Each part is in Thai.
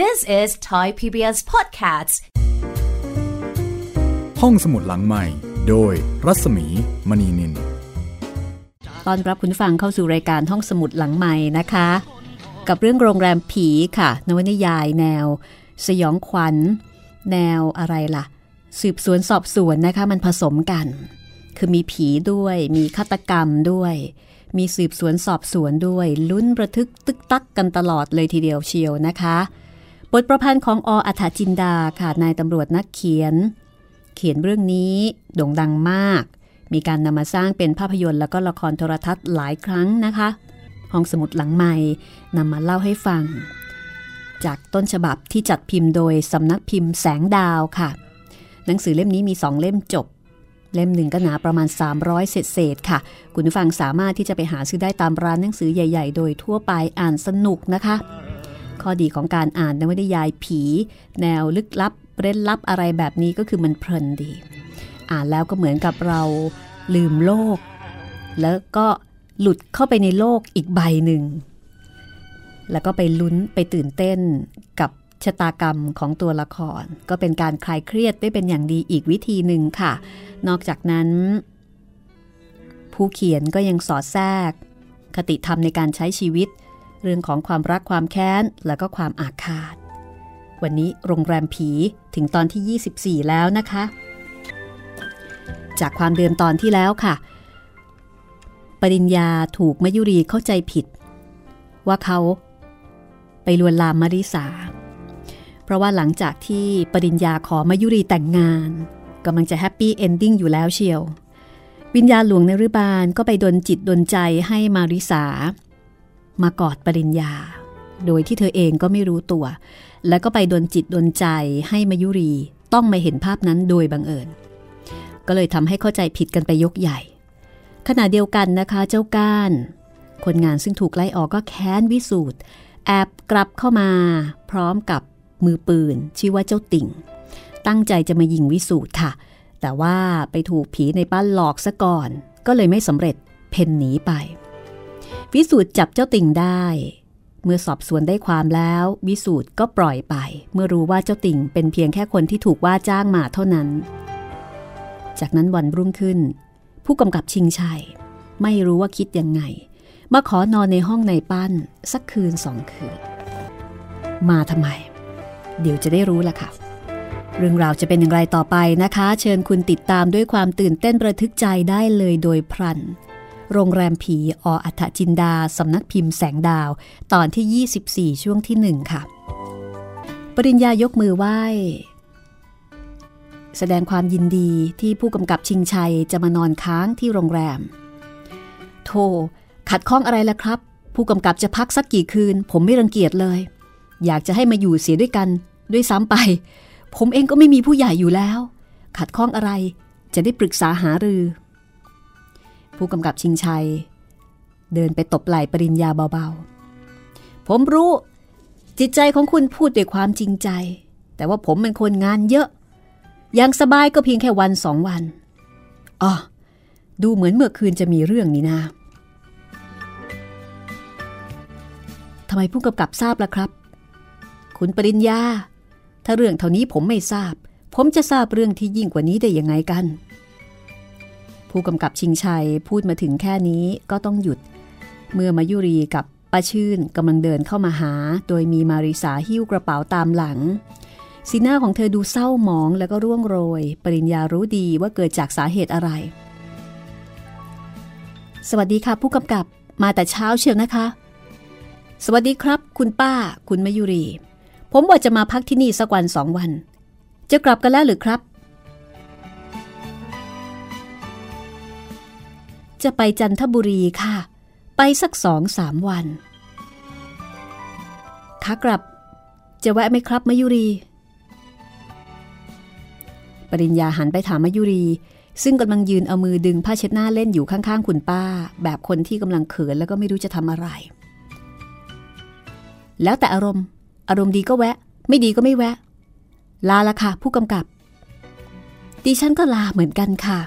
This is Thai PBS Podcasts ห้องสมุดหลังใหม่ โดยรัศมีมณีนิน ตอนรับคุณฟังเข้าสู่รายการห้องสมุดหลังใหม่นะคะ กับเรื่องโรงแรมผีค่ะ นวนิยายแนว สยองขวัญ แนวอะไรล่ะ สืบสวนสอบสวนนะคะ มันผสมกัน คือมีผีด้วย มีฆาตกรรมด้วย มีสืบสวนสอบสวนด้วย ลุ้นระทึกตึกตักกันตลอดเลยทีเดียวเชียวนะคะ บทประพันธ์ของออัฐจินดาค่ะนายตำรวจนักเขียน เขียนเรื่องนี้โด่งดังมาก มีการนำมาสร้างเป็นภาพยนตร์แล้วก็ละครโทรทัศน์หลายครั้งนะคะ ห้องสมุดหลังใหม่นำมาเล่าให้ฟัง จากต้นฉบับที่จัดพิมพ์โดยสำนักพิมพ์แสงดาวค่ะ หนังสือเล่มนี้มีสองเล่มจบเล่มหนึ่งก็หนาประมาณ 300 เศษเศษค่ะ คุณผู้ฟังสามารถที่จะไปหาซื้อได้ตามร้านหนังสือใหญ่ ๆ โดยทั่วไปอ่านสนุกนะคะ ข้อดีของการอ่านนวนิยายผี แนวลึกลับเร้นลับอะไรแบบนี้ก็คือมันเพลินดี อ่านแล้วก็เหมือนกับเราลืมโลก แล้วก็หลุดเข้าไปในโลกอีกใบหนึ่ง แล้วก็ไปลุ้นไปตื่นเต้นกับชะตากรรมของตัวละคร ก็เป็นการคลายเครียดได้เป็นอย่างดีอีกวิธีหนึ่งค่ะ นอกจากนั้น ผู้เขียนก็ยังสอดแทรก คติธรรมในการใช้ชีวิต เรื่องของความรักความแค้น แล้วก็ความอาฆาต วันนี้โรงแรมผีถึงตอนที่ 24 แล้วนะคะ จากความเดิมตอนที่แล้วค่ะ ปริญญาถูกมยุรีเข้าใจผิด ว่าเขาไปลวนลามมาริสา เพราะว่าหลังจากที่ปริญญาขอมายุรีแต่งงานกำลังจะ happy ending อยู่แล้วเชียว วิญญาณหลวงในรุบาลก็ไปดลจิตดลใจให้มาริสา มากอดปริญญา โดยที่เธอเองก็ไม่รู้ตัว แล้วก็ไปดลจิตดลใจให้มายุรีต้องมาเห็นภาพนั้นโดยบังเอิญ ก็เลยทำให้เข้าใจผิดกันไปยกใหญ่ ขณะเดียวกันนะคะเจ้าก้าน คนงานซึ่งถูกไล่ออกก็แค้นวิสูตรแอบกลับเข้ามา พร้อมกับมือปืนชื่อว่าเจ้าติ่ง ตั้งใจจะมายิงวิสูตรค่ะ แต่ว่าไปถูกผีในป้านหลอกซะก่อน ก็เลยไม่สำเร็จเพ่นหนีไป วิสูตรจับเจ้าติ่งได้ เมื่อสอบสวนได้ความแล้ว วิสูตรก็ปล่อยไป เมื่อรู้ว่าเจ้าติ่งเป็นเพียงแค่คนที่ถูกว่าจ้างมาเท่านั้น จากนั้นวันรุ่งขึ้น ผู้กำกับชิงชัย ไม่รู้ว่าคิดยังไง มาขอนอนในห้องในปั้น สักคืนสองคืน มาทำไม เดี๋ยวจะได้รู้ละค่ะเรื่องราวจะเป็นอย่างไรต่อไปนะคะ เชิญคุณติดตามด้วยความตื่นเต้นระทึกใจได้เลยโดยพรัน โรงแรมผีออัฐจินดาสำนักพิมพ์แสงดาว ตอนที่ 24 ช่วงที่หนึ่งค่ะ ปริญญายกมือไหว้ แสดงความยินดีที่ผู้กำกับชิงชัยจะมานอนค้างที่โรงแรม โทขัดข้องอะไรล่ะครับ ผู้กำกับจะพักสักกี่คืน ผมไม่รังเกียจเลย อยากจะให้มาอยู่เสียด้วยกัน ด้วยซ้ำไป ผมเองก็ไม่มีผู้ใหญ่อยู่แล้ว ขัดข้องอะไรจะได้ปรึกษาหารือ ผู้กำกับชิงชัย เดินไปตบไหล่ปริญญาเบาๆ ผมรู้ จิตใจของคุณพูดด้วยความจริงใจ แต่ว่าผมเป็นคนงานเยอะ ยังสบายก็เพียงแค่วันสองวันอ๋อดูเหมือนเมื่อคืนจะมีเรื่องนี้นะทำไมผู้กำกับทราบล่ะครับ คุณปริญญา ถ้าเรื่องเท่านี้ผมไม่ทราบ ผมจะทราบเรื่องที่ยิ่งกว่านี้ได้ยังไงกัน ผู้กำกับชิงชัยพูดมาถึงแค่นี้ก็ต้องหยุด เมื่อมายุรีกับป้าชื่นกำลังเดินเข้ามาหา โดยมีมาริสาหิ้วกระเป๋าตามหลัง สีหน้าของเธอดูเศร้าหมองแล้วก็ร่วงโรย ปริญญารู้ดีว่าเกิดจากสาเหตุอะไร สวัสดีค่ะ ผู้กำกับมาแต่เช้าเชียวนะคะ สวัสดีครับ คุณป้า คุณมายุรี ผมว่าจะมาพักที่นี่สักวันสองวัน จะกลับกันแล้วหรือครับ จะไปจันทบุรีค่ะ ไปสักสองสามวันขากลับ จะแวะไหมครับมายุรี ปริญญาหันไปถามมายุรี ซึ่งกำลังยืนเอามือดึงผ้าเช็ดหน้าเล่นอยู่ข้างๆ คุณป้า แบบคนที่กำลังเขินแล้วก็ไม่รู้จะทำอะไร แล้วแต่อารมณ์ อารมณ์ดีก็แวะ ไม่ดีก็ไม่แวะ ลาละค่ะ ผู้กำกับดิฉันก็ลาเหมือนกันค่ะ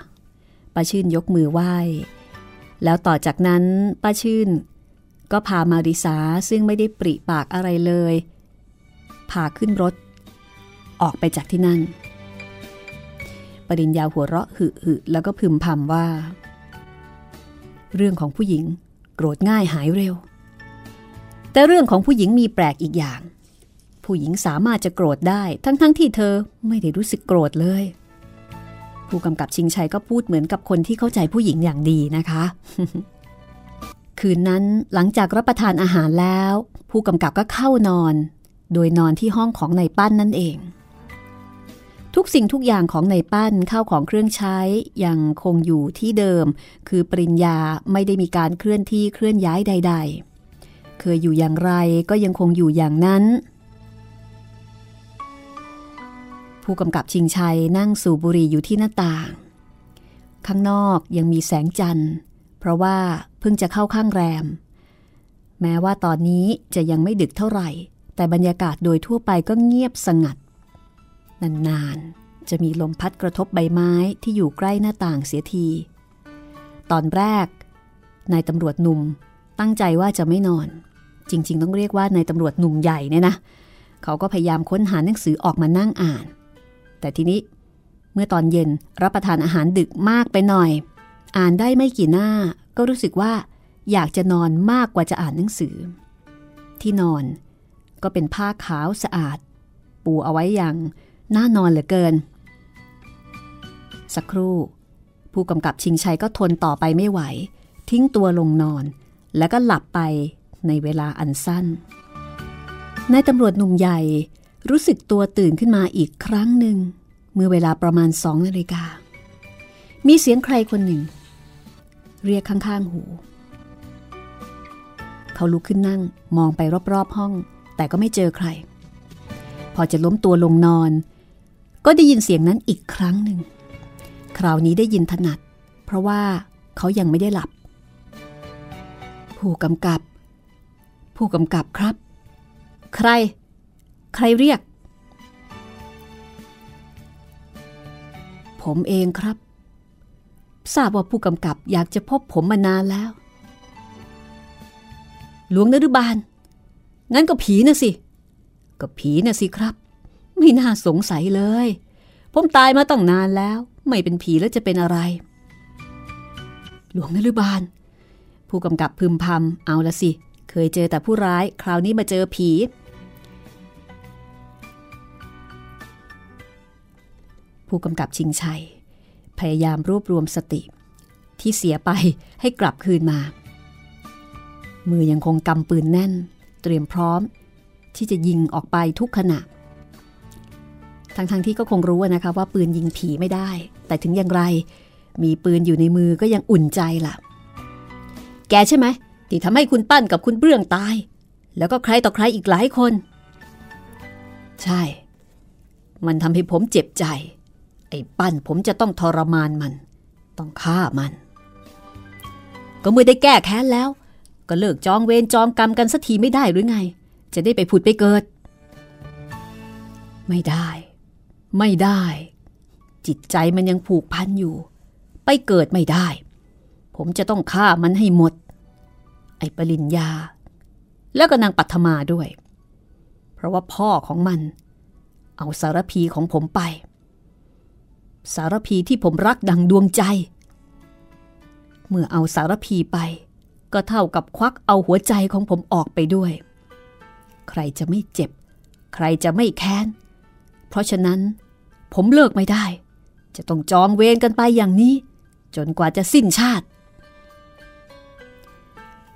ปาชื่นยกมือไหว้ แล้วต่อจากนั้นป้าชื่น ก็พามาริสาซึ่งไม่ได้ปริปากอะไรเลย พาขึ้นรถ ออกไปจากที่นั่น ปริญญาหัวเราะหึหึแล้วก็พึมพำว่า เรื่องของผู้หญิง โกรธง่ายหายเร็ว แต่เรื่องของผู้หญิงมีแปลกอีกอย่าง ผู้หญิงสามารถจะโกรธได้ทั้งๆทที่เธอไม่ได้รู้สึกโกรธเลย ผู้กำกับชิงชัยก็พูดเหมือนกับคนที่เข้าใจผู้หญิงอย่างดีนะคะ คืนนั้นหลังจากรับประทานอาหารแล้ว ผู้กำกับก็เข้านอน โดยนอนที่ห้องของนายปั้นนั่นเอง ทุกสิ่งทุกอย่างของนายปั้นข้าวของเครื่องใช้ยังคงอยู่ที่เดิม คือปริญญาไม่ได้มีการเคลื่อนที่เคลื่อนย้ายใด ๆ เคยอยู่อย่างไรก็ยังคงอยู่อย่างนั้น ผู้กำกับชิงชัยนั่งสูบบุหรี่อยู่ที่หน้าต่าง ข้างนอกยังมีแสงจันทร์ เพราะว่าเพิ่งจะเข้าข้างแรม แม้ว่าตอนนี้จะยังไม่ดึกเท่าไหร่ แต่บรรยากาศโดยทั่วไปก็เงียบสงัด นานๆ จะมีลมพัดกระทบใบไม้ที่อยู่ใกล้หน้าต่างเสียที ตอนแรกนายตำรวจหนุ่มตั้งใจว่าจะไม่นอน จริง ๆ ต้องเรียกว่านายตำรวจหนุ่มใหญ่เนี่ยนะเขาก็พยายามค้นหาหนังสือออกมานั่งอ่าน แต่ทีนี้เมื่อตอนเย็นรับประทานอาหารดึกมากไปหน่อย อ่านได้ไม่กี่หน้า ก็รู้สึกว่าอยากจะนอนมากกว่าจะอ่านหนังสือ ที่นอนก็เป็นผ้าขาวสะอาด ปูเอาไว้อย่างน่านอนเหลือเกิน สักครู่ ผู้กำกับชิงชัยก็ทนต่อไปไม่ไหว ทิ้งตัวลงนอน แล้วก็หลับไปในเวลาอันสั้นนายตำรวจหนุ่มใหญ่ รู้สึกตัวตื่นขึ้นมาอีกครั้งหนึ่ง เมื่อเวลาประมาณสองนาฬิกา มีเสียงใครคนหนึ่ง เรียกข้างๆหู เขาลุกขึ้นนั่งมองไปรอบๆห้อง แต่ก็ไม่เจอใคร พอจะล้มตัวลงนอน ก็ได้ยินเสียงนั้นอีกครั้งหนึ่ง คราวนี้ได้ยินถนัด เพราะว่าเขายังไม่ได้หลับ ผู้กำกับ ผู้กำกับครับ ใคร ใครเรียก ผมเองครับ ทราบว่าผู้กำกับอยากจะพบผมมานานแล้ว หลวงนรุบาล งั้นก็ผีนะสิ ก็ผีนะสิครับ ไม่น่าสงสัยเลย ผมตายมาตั้งนานแล้ว ไม่เป็นผีแล้วจะเป็นอะไร หลวงนรุบาล ผู้กำกับพึมพำเอาละสิ เคยเจอแต่ผู้ร้าย คราวนี้มาเจอผี ผู้กำกับชิงชัย พยายามรวบรวมสติ ที่เสียไปให้กลับคืนมา มือยังคงกำปืนแน่น เตรียมพร้อม ที่จะยิงออกไปทุกขณะทั้งๆทที่ก็คงรู้นะคะว่าปืนยิงผีไม่ได้ แต่ถึงอย่างไร มีปืนอยู่ในมือก็ยังอุ่นใจล่ะ แกใช่ไหมที่ทำให้คุณปั้นกับคุณเบื้องตาย แล้วก็ใครต่อใครอีกหลายคน ใช่ มันทำให้ผมเจ็บใจ อ้ปั้นผมจะต้องทรมานมัน ต้องฆ่ามัน ก็เมื่อได้แก้แค้นแล้ว ก็เลิกจองเวรจองกรรมกันสักทีไม่ได้หรือไง จะได้ไปผุดไปเกิด ไม่ได้ ไม่ได้ จิตใจมันยังผูกพันอยู่ ไปเกิดไม่ได้ ผมจะต้องฆ่ามันให้หมด ไอ้ปริญญา แล้วก็นางปัทมาด้วย เพราะว่าพ่อของมันเอาสารพีของผมไป สารพีที่ผมรักดังดวงใจ เมื่อเอาสารพีไป ก็เท่ากับควักเอาหัวใจของผมออกไปด้วย ใครจะไม่เจ็บ ใครจะไม่แค้น เพราะฉะนั้น ผมเลิกไม่ได้ จะต้องจองเวรกันไปอย่างนี้ จนกว่าจะสิ้นชาติ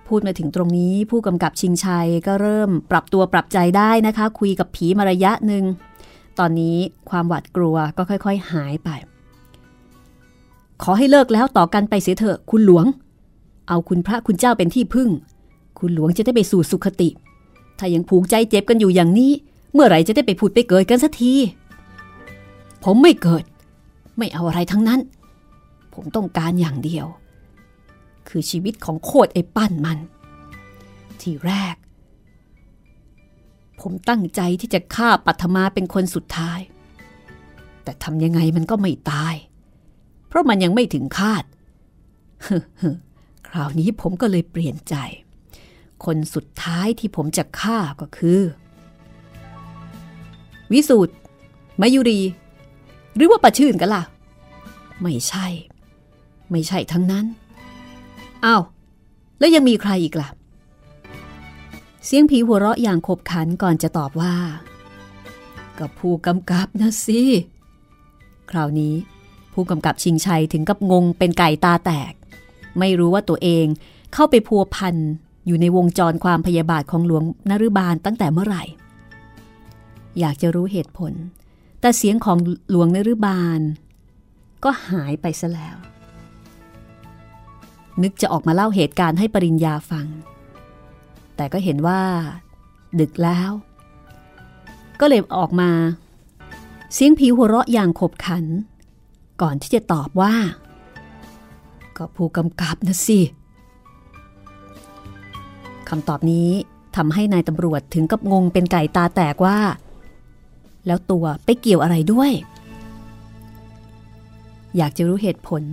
พูดมาถึงตรงนี้ผู้กำกับชิงชัยก็เริ่มปรับตัวปรับใจได้นะคะ คุยกับผีมาระยะหนึ่ง ตอนนี้ความหวาดกลัวก็ค่อยๆ หายไป ขอให้เลิกแล้วต่อกันไปเสียเถอะคุณหลวง เอาคุณพระคุณเจ้าเป็นที่พึ่ง คุณหลวงจะได้ไปสู่สุขติ ถ้ายังผูกใจเจ็บกันอยู่อย่างนี้ เมื่อไหร่จะได้ไปผุดไปเกิดกันสักที ผมไม่เกิด ไม่เอาอะไรทั้งนั้น ผมต้องการอย่างเดียว คือชีวิตของโคตรไอ้ปั้นมัน ทีแรก ผมตั้งใจที่จะฆ่าปัทมาเป็นคนสุดท้าย แต่ทำยังไงมันก็ไม่ตาย เพราะมันยังไม่ถึงคาด คราวนี้ผมก็เลยเปลี่ยนใจ คนสุดท้ายที่ผมจะฆ่าก็คือ วิสูตรมายุรี หรือว่าประชื่นกันล่ะ ไม่ใช่ ไม่ใช่ทั้งนั้น อ้าว แล้วยังมีใครอีกล่ะ เสียงผีหัวเราะอย่างขบขันก่อนจะตอบว่า กับผู้กำกับนะสิ คราวนี้ ผู้กำกับชิงชัยถึงกับงงเป็นไก่ตาแตก ไม่รู้ว่าตัวเองเข้าไปพัวพันอยู่ในวงจรความพยาบาทของหลวงนรุบาลตั้งแต่เมื่อไหร่ อยากจะรู้เหตุผล แต่เสียงของหลวงนรุบาล ก็หายไปซะแล้ว นึกจะออกมาเล่าเหตุการณ์ให้ปริญญาฟัง แต่ก็เห็นว่า ดึกแล้ว ก็เลยออกมา เสียงผีหัวเราะอย่างขบขัน ก่อนที่จะตอบว่า ก็ผู้กำกับนะสิคำตอบนี้ทำให้นายตำรวจถึงกับงงเป็นไก่ตาแตกว่า แล้วตัวไปเกี่ยวอะไรด้วย อยากจะรู้เหตุผล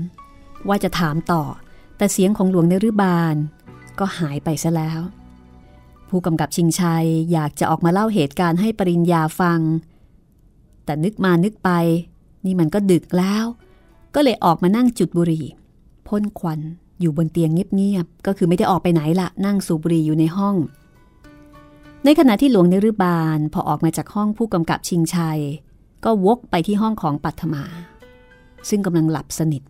ว่าจะถามต่อ แต่เสียงของหลวงเนรุบาลก็หายไปซะแล้ว ผู้กำกับชิงชัยอยากจะออกมาเล่าเหตุการณ์ให้ปริญญาฟัง แต่นึกมานึกไป นี่มันก็ดึกแล้ว ก็เลยออกมานั่งจุดบุหรี่พ่นควันอยู่บนเตียงเงียบๆ ก็คือไม่ได้ออกไปไหนละนั่งสูบบุหรี่อยู่ในห้อง ในขณะที่หลวงเนรุบาลพอออกมาจากห้องผู้กำกับชิงชัย ก็วกไปที่ห้องของปัทมา ซึ่งกำลังหลับสนิท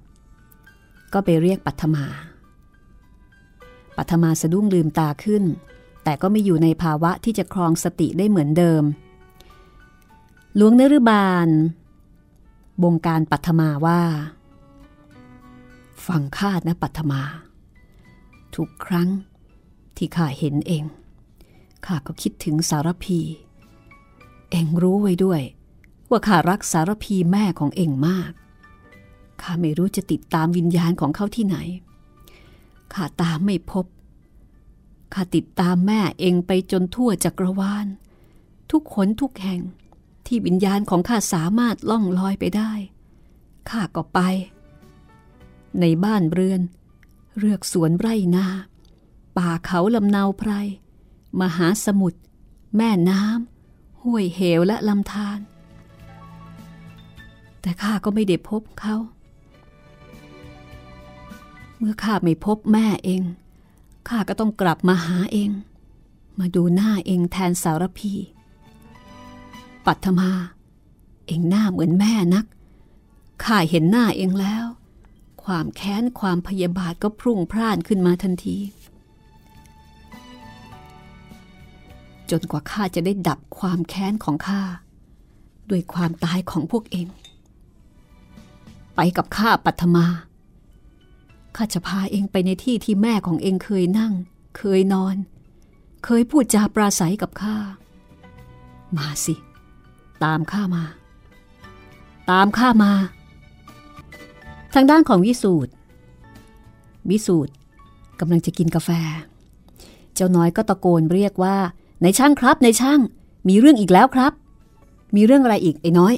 ก็ไปเรียกปัทมาปัทมาสะดุ้งลืมตาขึ้น แต่ก็ไม่อยู่ในภาวะที่จะครองสติได้เหมือนเดิม หลวงเนรุบาล บงการปัทมาว่า ฟังข้านะปัทมา ทุกครั้งที่ข้าเห็นเอง ข้าก็คิดถึงสารพี เองรู้ไว้ด้วย ว่าข้ารักสารพีแม่ของเองมาก ข้าไม่รู้จะติดตามวิญญาณของเขาที่ไหน ข้าตามไม่พบ ข้าติดตามแม่เองไปจนทั่วจักรวาล ทุกขนทุกแห่งที่วิญญาณของข้าสามารถล่องลอยไปได้ข้าก็ไป ในบ้านเรือนเรือกสวนไร่นา ป่าเขาลำนาวไพร มหาสมุทรแม่น้ำห้วยเหวและลำธารแต่ข้าก็ไม่ได้พบเขา เมื่อข้าไม่พบแม่เอง ข้าก็ต้องกลับมาหาเอง มาดูหน้าเองแทนสารพี ปัทมา เองหน้าเหมือนแม่นัก ข้าเห็นหน้าเองแล้ว ความแค้นความพยาบาทก็พุ่งพล่านขึ้นมาทันที จนกว่าข้าจะได้ดับความแค้นของข้าด้วยความตายของพวกเอง ไปกับข้าปัทมา ข้าจะพาเองไปในที่ที่แม่ของเองเคยนั่ง เคยนอน เคยพูดจาปราศัยกับข้า มาสิ ตามข้ามา ตามข้ามา ทางด้านของวิสูตรวิสูตรกำลังจะกินกาแฟ เจ้าน้อยก็ตะโกนเรียกว่าในช่างครับในช่าง มีเรื่องอีกแล้วครับ มีเรื่องอะไรอีกไอ้น้อย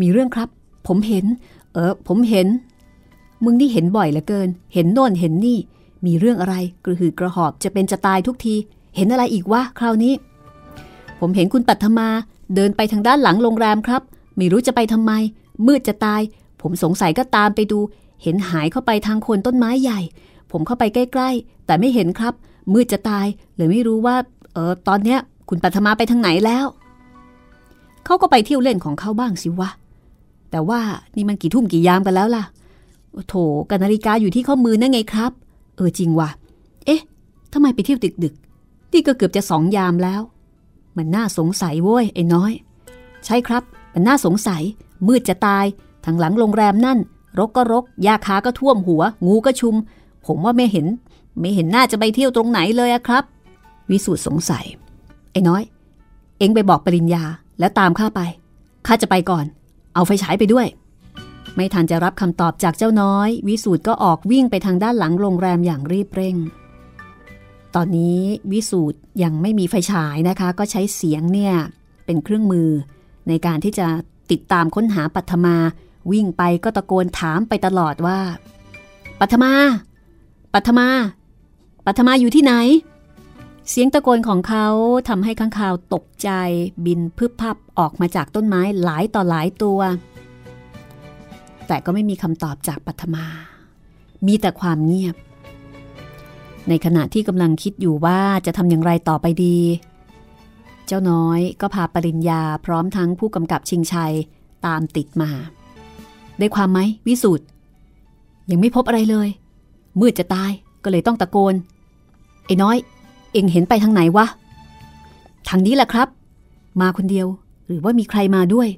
มีเรื่องครับ ผมเห็น เออผมเห็น มึงนี่เห็นบ่อยเหลือเกิน เห็นโน่นเห็นนี่ มีเรื่องอะไรกระหืดกระหอบจะเป็นจะตายทุกที เห็นอะไรอีกวะคราวนี้ ผมเห็นคุณปัทมาเดินไปทางด้านหลังโรงแรมครับ ไม่รู้จะไปทำไม มืดจะตาย ผมสงสัยก็ตามไปดู เห็นหายเข้าไปทางคนต้นไม้ใหญ่ ผมเข้าไปใกล้ๆ แต่ไม่เห็นครับ มืดจะตายเลยไม่รู้ว่า เออตอนเนี้ย คุณปัทมาไปทางไหนแล้วเขาก็ไปเที่ยวเล่นของเขาบ้างสิวะแต่ว่านี่มันกี่ทุ่มกี่ยามกันแล้วล่ะ โถกันนาฬิกาอยู่ที่ข้อมือนั่นไงครับ เออจริงว่ะ เอ๊ะทำไมไปเที่ยวดึกๆนี่ก็เกือบจะสองยามแล้ว มันน่าสงสัยโว้ยไอ้น้อย ใช่ครับ มันน่าสงสัย มืดจะตาย ทางหลังโรงแรมนั่น รกก็รกยาคาก็ท่วมหัว งูก็ชุม ผมว่าไม่เห็น ไม่เห็นน่าจะไปเที่ยวตรงไหนเลยอะครับ วิสูตรสงสัย ไอ้น้อย เอ็งไปบอกปริญญาแล้วตามข้าไป ข้าจะไปก่อน เอาไฟฉายไปด้วย ไม่ทันจะรับคำตอบจากเจ้าน้อย วิสูตรก็ออกวิ่งไปทางด้านหลังโรงแรมอย่างรีบเร่ง ตอนนี้วิสูตรยังไม่มีไฟฉายนะคะ ก็ใช้เสียงเนี่ยเป็นเครื่องมือ ในการที่จะติดตามค้นหาปัทมา วิ่งไปก็ตะโกนถามไปตลอดว่า ปัทมา ปัทมา ปัทมาอยู่ที่ไหน เสียงตะโกนของเขาทำให้ข้างคาวตกใจบินพึบพับออกมาจากต้นไม้หลายต่อหลายตัว แต่ก็ไม่มีคำตอบจากปัทมา มีแต่ความเงียบ ในขณะที่กำลังคิดอยู่ว่าจะทำอย่างไรต่อไปดี เจ้าน้อยก็พาปริญญาพร้อมทั้งผู้กำกับชิงชัยตามติดมา ได้ความไหมวิสุทธ์ยังไม่พบอะไรเลย มืดจะตายก็เลยต้องตะโกน ไอ้น้อย เอ็งเห็นไปทางไหนวะ ทางนี้แหละครับ มาคนเดียวหรือว่ามีใครมาด้วย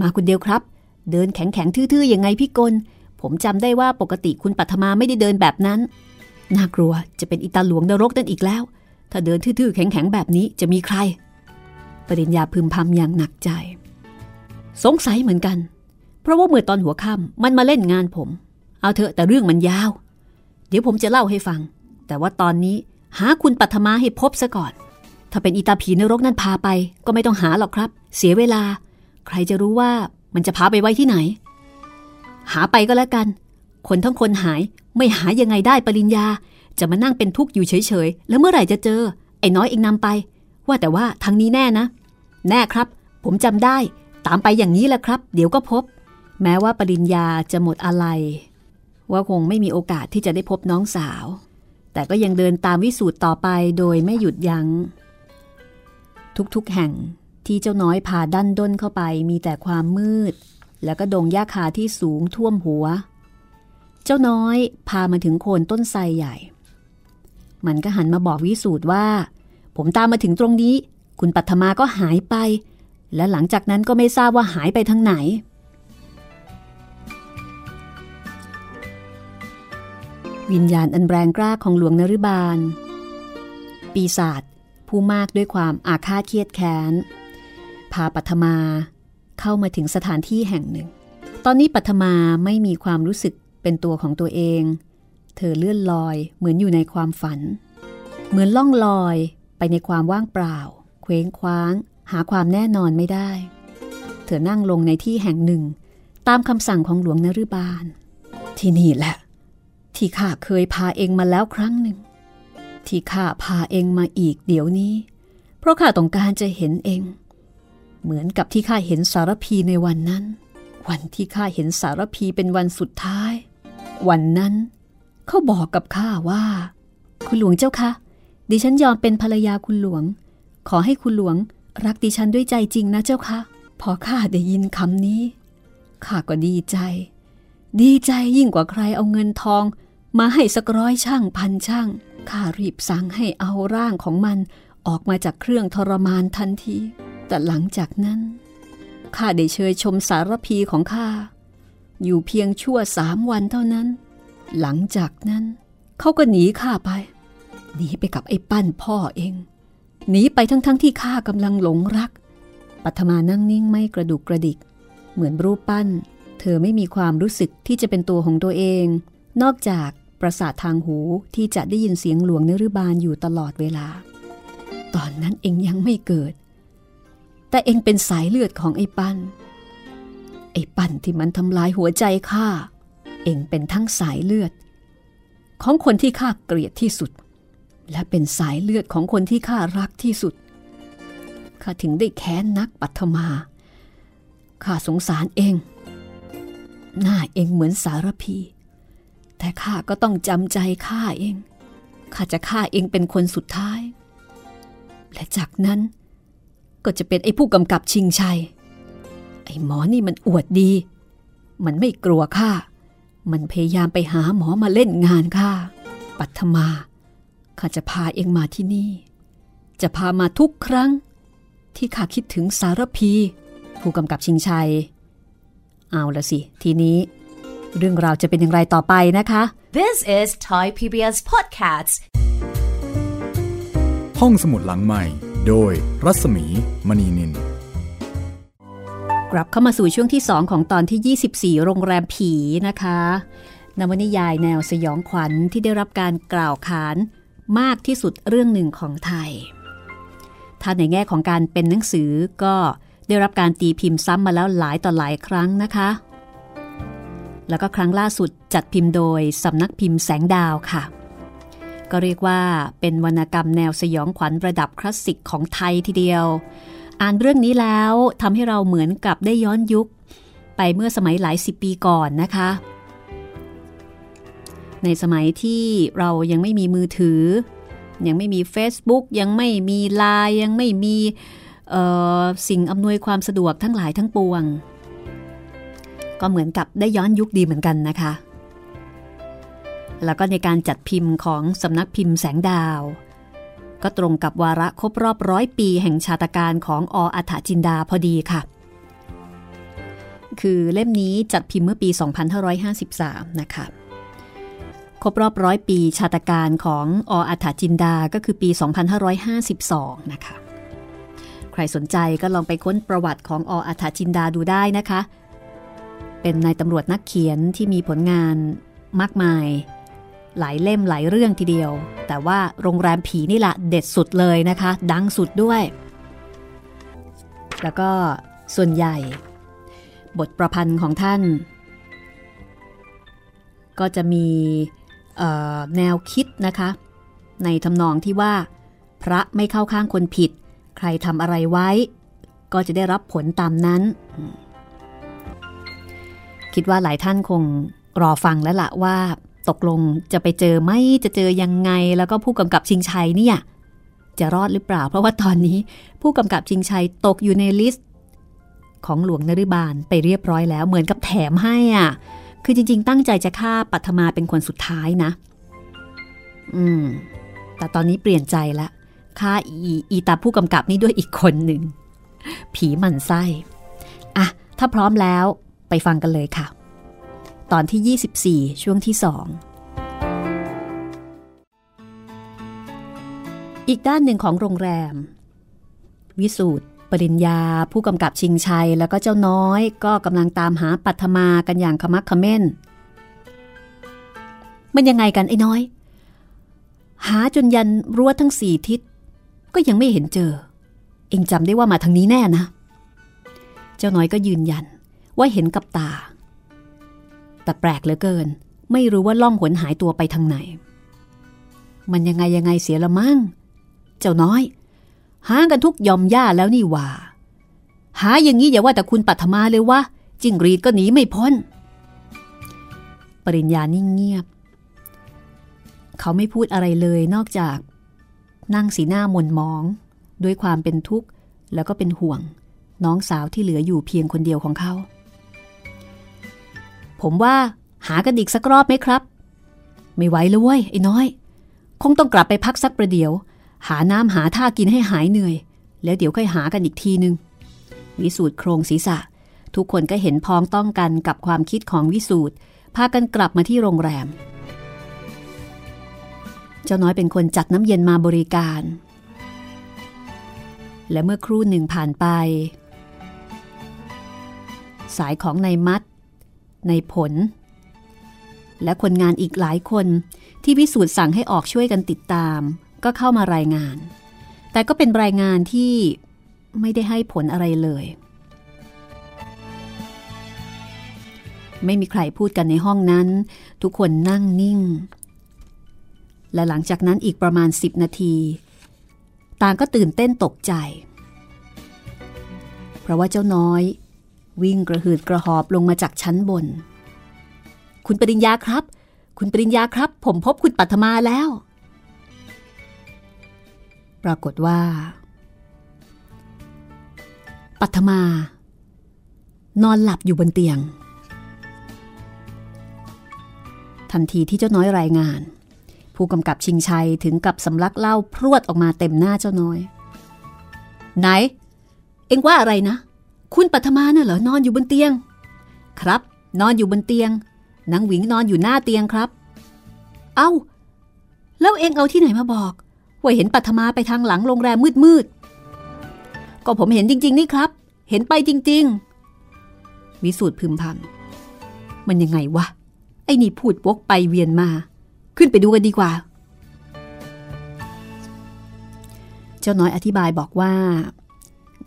มาคนเดียวครับ เดินแข็งแข็งทื่อๆยังไงพี่กลผมจำได้ว่าปกติคุณปัทมาไม่ได้เดินแบบนั้น น่ากลัวจะเป็นอิตาหลวงนรกนั่นอีกแล้ว ถ้าเดินทื่อๆแข็งๆแบบนี้จะมีใคร ปริญญาพึมพำอย่างหนักใจ สงสัยเหมือนกัน เพราะว่าเมื่อตอนหัวค่ำมันมาเล่นงานผม เอาเถอะแต่เรื่องมันยาว เดี๋ยวผมจะเล่าให้ฟัง แต่ว่าตอนนี้หาคุณปัทมาให้พบซะก่อน ถ้าเป็นอีตาผีนรกนั่นพาไป ก็ไม่ต้องหาหรอกครับ เสียเวลา ใครจะรู้ว่า มันจะพาไปไว้ที่ไหน หาไปก็แล้วกัน คนทั้งคนหายไม่หายังไงได้ปริญญา จะมานั่งเป็นทุกข์อยู่เฉยๆ แล้วเมื่อไหร่จะเจอ ไอ้น้อยเองนำไป ว่าแต่ว่าทางนี้แน่นะ แน่ครับ ผมจำได้ ตามไปอย่างนี้แหละครับ เดี๋ยวก็พบ แม้ว่าปริญญาจะหมดอะไร ว่าคงไม่มีโอกาสที่จะได้พบน้องสาว แต่ก็ยังเดินตามวิสูตรต่อไปโดยไม่หยุดยัง้ง ทุกๆแห่ง ที่เจ้าน้อยพาดันด้นเข้าไปมีแต่ความมืด แล้วก็ดงหญ้าคาที่สูงท่วมหัว เจ้าน้อยพามาถึงโคนต้นไทรใหญ่ มันก็หันมาบอกวิสูตรว่า ผมตามมาถึงตรงนี้ คุณปัทมาก็หายไป และหลังจากนั้นก็ไม่ทราบว่าหายไปทางไหนวิญญาณอันแรงกล้าของหลวงนรุบาล ปีศาจผู้มากด้วยความอาฆาตเครียดแค้น พาปัทมาเข้ามาถึงสถานที่แห่งหนึ่ง ตอนนี้ปัทมาไม่มีความรู้สึกเป็นตัวของตัวเอง เธอเลื่อนลอยเหมือนอยู่ในความฝัน เหมือนล่องลอยไปในความว่างเปล่า เคว้งคว้าง หาความแน่นอนไม่ได้ เธอนั่งลงในที่แห่งหนึ่ง ตามคำสั่งของหลวงนรุบาล ที่นี่แหละ ที่ข้าเคยพาเองมาแล้วครั้งหนึ่ง ที่ข้าพาเองมาอีกเดี๋ยวนี้ เพราะข้าต้องการจะเห็นเอง เหมือนกับที่ข้าเห็นสารพีในวันนั้น วันที่ข้าเห็นสารพีเป็นวันสุดท้าย วันนั้นเขาบอกกับข้าว่า คุณหลวงเจ้าคะดิฉันยอมเป็นภรรยาคุณหลวง ขอให้คุณหลวงรักดิฉันด้วยใจจริงนะเจ้าคะพอข้าได้ยินคำนี้ข้าก็ดีใจ ดีใจยิ่งกว่าใครเอาเงินทอง มาให้สักร้อยช่างพันช่างข้ารีบสั่งให้เอาร่างของมันออกมาจากเครื่องทรมานทันที แต่หลังจากนั้นข้าได้เชยชมสารพีของข้าอยู่เพียงชั่วสามวันเท่านั้น หลังจากนั้นเขาก็หนีข้าไป หนีไปกับไอ้ปั้นพ่อเอง หนีไปทั้งๆทที่ข้ากำลังหลงรัก ปัทมานั่งนิ่งไม่กระดุกกระดิก เหมือนรูปปั้น เธอไม่มีความรู้สึกที่จะเป็นตัวของตัวเอง นอกจากประสาททางหูที่จะได้ยินเสียงหลวงนรุบาลอยู่ตลอดเวลา ตอนนั้นเองยังไม่เกิด แต่เองเป็นสายเลือดของไอ้ปั้น ไอ้ปั้นที่มันทำลายหัวใจข้า เองเป็นทั้งสายเลือด ของคนที่ข้าเกลียดที่สุด และเป็นสายเลือดของคนที่ข้ารักที่สุด ข้าถึงได้แค้นนักปัทมา ข้าสงสารเอง หน้าเองเหมือนสารพี แต่ข้าก็ต้องจำใจข้าเอง ข้าจะฆ่าเองเป็นคนสุดท้าย และจากนั้น ก็จะเป็นไอ้ผู้กำกับชิงชัย ไอ้หมอนี่มันอวดดี มันไม่กลัวข้า มันพยายามไปหาหมอมาเล่นงานข้า ปัทมา ข้าจะพาเองมาที่นี่ จะพามาทุกครั้ง ที่ข้าคิดถึงสารพี ผู้กำกับชิงชัย เอาละสิ ทีนี้ เรื่องราวจะเป็นอย่างไรต่อไปนะคะ This is Thai PBS Podcasts. ห้องสมุดหลังใหม่ โดยรัศมีมณีนินกลับเข้ามาสู่ช่วงที่ 2 ของตอนที่ 24 โรงแรมผีนะคะนวนิยายแนวสยองขวัญที่ได้รับการกล่าวขานมากที่สุดเรื่องหนึ่งของไทย ถ้าในแง่ของการเป็นหนังสือก็ได้รับการตีพิมพ์ซ้ำมาแล้วหลายต่อหลายครั้งนะคะ แล้วก็ครั้งล่าสุดจัดพิมพ์โดยสำนักพิมพ์แสงดาวค่ะ ก็เรียกว่าเป็นวรรณกรรมแนวสยองขวัญระดับคลาสสิกของไทยทีเดียว อ่านเรื่องนี้แล้วทำให้เราเหมือนกับได้ย้อนยุค ไปเมื่อสมัยหลายสิบปีก่อนนะคะ ในสมัยที่เรายังไม่มีมือถือ ยังไม่มี Facebook ยังไม่มีไลน์ยังไม่มีสิ่งอำนวยความสะดวกทั้งหลายทั้งปวง ก็เหมือนกับได้ย้อนยุคดีเหมือนกันนะคะ แล้วก็ในการจัดพิมพ์ของสำนักพิมพ์แสงดาว ก็ตรงกับวาระครบรอบร้อยปีแห่งชาตการของออัฐจินดาพอดีค่ะ คือเล่มนี้จัดพิมพ์เมื่อปี 2553 นะคะครบรอบร้อยปีชาตการของออัฐจินดาก็คือปี 2552 นะคะ ใครสนใจก็ลองไปค้นประวัติของออัฐจินดาดูได้นะคะ เป็นนายตำรวจนักเขียนที่มีผลงานมากมาย หลายเล่มหลายเรื่องทีเดียว แต่ว่าโรงแรมผีนี่แหละเด็ดสุดเลยนะคะ ดังสุดด้วย แล้วก็ส่วนใหญ่ บทประพันธ์ของท่าน ก็จะมีแนวคิดนะคะ ในทำนองที่ว่า พระไม่เข้าข้างคนผิด ใครทำอะไรไว้ ก็จะได้รับผลตามนั้น คิดว่าหลายท่านคงรอฟังแล้วละว่า ตกลงจะไปเจอไหมจะเจอยังไง แล้วก็ผู้กำกับชิงชัยเนี่ยจะรอดหรือเปล่า เพราะว่าตอนนี้ผู้กำกับชิงชัยตกอยู่ในลิสต์ของหลวงนริบาลไปเรียบร้อยแล้วเหมือนกับแถมให้อะ คือจริง ๆ ตั้งใจจะฆ่าปัทมาเป็นคนสุดท้ายนะ อืม แต่ตอนนี้เปลี่ยนใจละฆ่าอีอีตาผู้กำกับนี้ด้วยอีกคนหนึ่ง ผีหมันไส้ อะ ถ้าพร้อมแล้วไปฟังกันเลยค่ะ ตอนที่ 24 ช่วงที่สองอีกด้านหนึ่งของโรงแรม วิสูตรปริญญา ผู้กำกับชิงชัยแล้วก็เจ้าน้อยก็กำลังตามหาปัทมากันอย่างขมักขม้น มันยังไงกันไอ้น้อย หาจนยันรั้วทั้งสี่ทิศ ก็ยังไม่เห็นเจอ เองจำได้ว่ามาทางนี้แน่นะ เจ้าน้อยก็ยืนยันว่าเห็นกับตา แต่แปลกเหลือเกิน ไม่รู้ว่าล่องหนหายตัวไปทางไหน มันยังไงยังไงเสียละมั่ง เจ้าน้อย หากันทุกยอมย่าแล้วนี่ว่า หาอย่างนี้อย่าว่าแต่คุณปัทมาเลยว่าจิงรีดก็หนีไม่พ้น ปริญญานิ่งเงียบ เขาไม่พูดอะไรเลยนอกจาก นั่งสีหน้าหม่นมอง ด้วยความเป็นทุกข์แล้วก็เป็นห่วง น้องสาวที่เหลืออยู่เพียงคนเดียวของเขา ผมว่าหากันอีกสักรอบไหมครับ ไม่ไหวเลยเว้ยไอ้น้อย คงต้องกลับไปพักสักประเดี๋ยว หาน้ำหาท่ากินให้หายเหนื่อย แล้วเดี๋ยวค่อยหากันอีกทีนึง วิสูตรโครงศีรษะ ทุกคนก็เห็นพ้องต้องกันกับความคิดของวิสูตรพากันกลับมาที่โรงแรม เจ้าน้อยเป็นคนจัดน้ำเย็นมาบริการ และเมื่อครู่หนึ่งผ่านไป สายของนายมัด ในผล และคนงานอีกหลายคนที่วิสูตรสั่งให้ออกช่วยกันติดตาม ก็เข้ามารายงาน แต่ก็เป็นรายงานที่ไม่ได้ให้ผลอะไรเลย ไม่มีใครพูดกันในห้องนั้น ทุกคนนั่งนิ่ง และหลังจากนั้นอีกประมาณสิบนาที ต่างก็ตื่นเต้นตกใจ เพราะว่าเจ้าน้อย วิ่งกระหืดกระหอบลงมาจากชั้นบน คุณปริญญาครับ คุณปริญญาครับ ผมพบคุณปัทมาแล้ว ปรากฏว่า ปัทมา นอนหลับอยู่บนเตียง ทันทีที่เจ้าน้อยรายงาน ผู้กำกับชิงชัยถึงกับสำลักเล่าพรวดออกมาเต็มหน้าเจ้าน้อย ไหน เอ็งว่าอะไรนะ คุณปัทมาน่ะเหรอนอนอยู่บนเตียง ครับ นอนอยู่บนเตียงนางหวิงนอนอยู่หน้าเตียงครับ เอา้า แล้วเองเอาที่ไหนมาบอก ว่าเห็นปัทมาไปทางหลังโรงแรมมืดๆ ก็ผมเห็นจริง ๆ นี่ครับ เห็นไปจริง ๆ วิสูตรพึมพำมันยังไงวะ ไอ้นี่พูดวกไปเวียนมา ขึ้นไปดูกันดีกว่า เจ้าน้อยอธิบายบอกว่า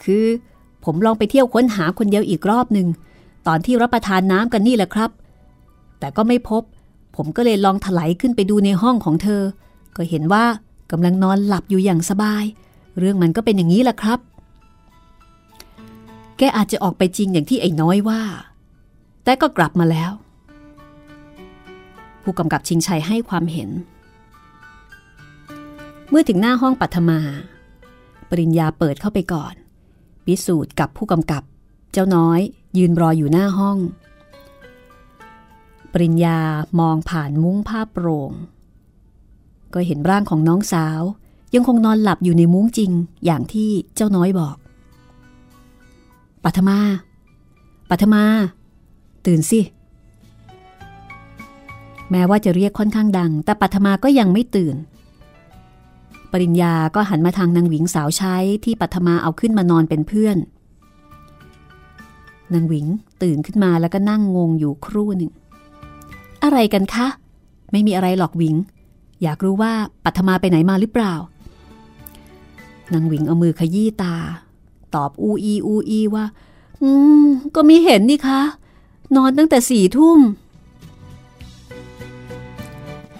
คือ ผมลองไปเที่ยวค้นหาคนเดียวอีกรอบหนึ่งตอนที่รับประทานน้ำกันนี่แหละครับ แต่ก็ไม่พบ ผมก็เลยลองถลายขึ้นไปดูในห้องของเธอ ก็เห็นว่ากำลังนอนหลับอยู่อย่างสบาย เรื่องมันก็เป็นอย่างนี้แหละครับ แกอาจจะออกไปจริงอย่างที่ไอ้น้อยว่า แต่ก็กลับมาแล้ว ผู้กำกับชิงชัยให้ความเห็น เมื่อถึงหน้าห้องปัทมา ปริญญาเปิดเข้าไปก่อน พิสูจน์กับผู้กำกับ เจ้าน้อยยืนรออยู่หน้าห้อง ปริญญามองผ่านมุ้งผ้าโปร่ง ก็เห็นร่างของน้องสาวยังคงนอนหลับอยู่ในมุ้งจริงอย่างที่เจ้าน้อยบอก ปัทมาปัทมา ตื่นสิ แม้ว่าจะเรียกค่อนข้างดัง แต่ปัทมาก็ยังไม่ตื่น ปริญญาก็หันมาทางนางหวิงสาวใช้ที่ปัทมาเอาขึ้นมานอนเป็นเพื่อน นางหวิงตื่นขึ้นมาแล้วก็นั่งงงอยู่ครู่หนึ่ง อะไรกันคะ ไม่มีอะไรหรอกหวิง อยากรู้ว่าปัทมาไปไหนมาหรือเปล่า นางหวิงเอามือขยี้ตา ตอบอูอีอูอีว่า อืม ก็ไม่เห็นนี่คะ นอนตั้งแต่สี่ทุ่ม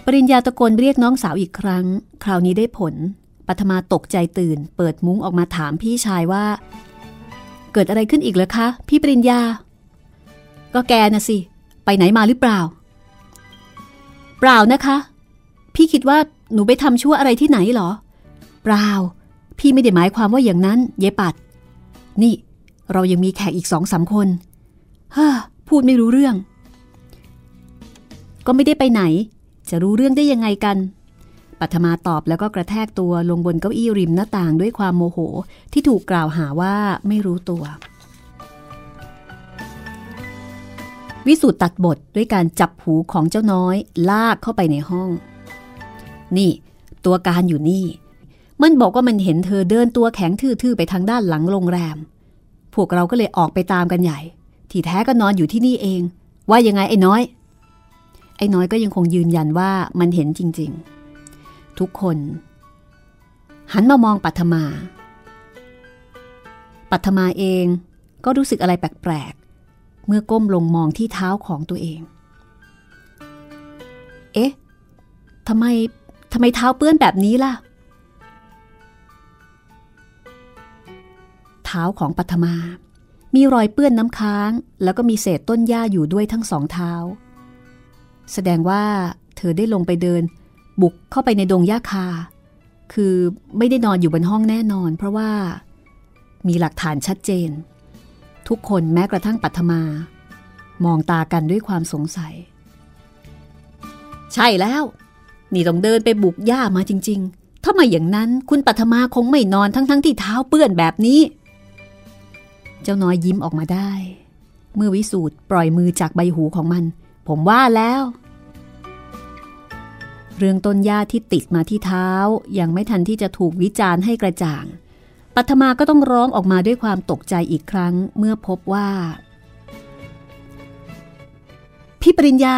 ปริญญาตะโกนเรียกน้องสาวอีกครั้ง คราวนี้ได้ผล ปัทมาตกใจตื่น เปิดมุ้งออกมาถามพี่ชายว่า เกิดอะไรขึ้นอีกเหรอคะ พี่ปริญญา ก็แกนะสิ ไปไหนมาหรือเปล่า เปล่านะคะ พี่คิดว่าหนูไปทำชั่วอะไรที่ไหนหรอ เปล่า พี่ไม่ได้หมายความว่าอย่างนั้น เยปัด นี่ เรายังมีแขกอีกสองสามคนฮ่าพูดไม่รู้เรื่อง ก็ไม่ได้ไปไหน จะรู้เรื่องได้ยังไงกัน ปัทมาตอบแล้วก็กระแทกตัวลงบนเก้าอี้ริมหน้าต่างด้วยความโมโหที่ถูกกล่าวหาว่าไม่รู้ตัว วิสุทธ์ตัดบทด้วยการจับหูของเจ้าน้อย ลากเข้าไปในห้อง นี่ ตัวการอยู่นี่ มันบอกว่ามันเห็นเธอเดินตัวแข็งทื่อๆไปทางด้านหลังโรงแรม พวกเราก็เลยออกไปตามกันใหญ่ ที่แท้ก็นอนอยู่ที่นี่เอง ว่ายังไงไอ้น้อย ไอ้น้อยก็ยังคงยืนยันว่ามันเห็นจริงๆ ทุกคน หันมามองปัทมา ปัทมาเองก็รู้สึกอะไรแปลกๆ เมื่อก้มลงมองที่เท้าของตัวเอง เอ๊ะทำไมทำไมเท้าเปื้อนแบบนี้ล่ะ เท้าของปัทมา มีรอยเปื้อนน้ำค้าง แล้วก็มีเศษต้นหญ้าอยู่ด้วยทั้งสองเท้า แสดงว่าเธอได้ลงไปเดิน บุกเข้าไปในดงหญ้าคา คือไม่ได้นอนอยู่บนห้องแน่นอน เพราะว่ามีหลักฐานชัดเจน ทุกคนแม้กระทั่งปัทมา มองตากันด้วยความสงสัย ใช่แล้ว นี่ต้องเดินไปบุกหญ้ามาจริง ๆ ถ้าไม่อย่างนั้นคุณปัทมาคงไม่นอนทั้งๆทที่เท้าเปื้อนแบบนี้ เจ้าน้อยยิ้มออกมาได้ เมื่อวิสูตรปล่อยมือจากใบหูของมัน ผมว่าแล้ว เรื่องต้นหญ้าที่ติดมาที่เท้ายังไม่ทันที่จะถูกวิจารณ์ให้กระจ่าง ปัทมาก็ต้องร้องออกมาด้วยความตกใจอีกครั้งเมื่อพบว่า พี่ปริญญา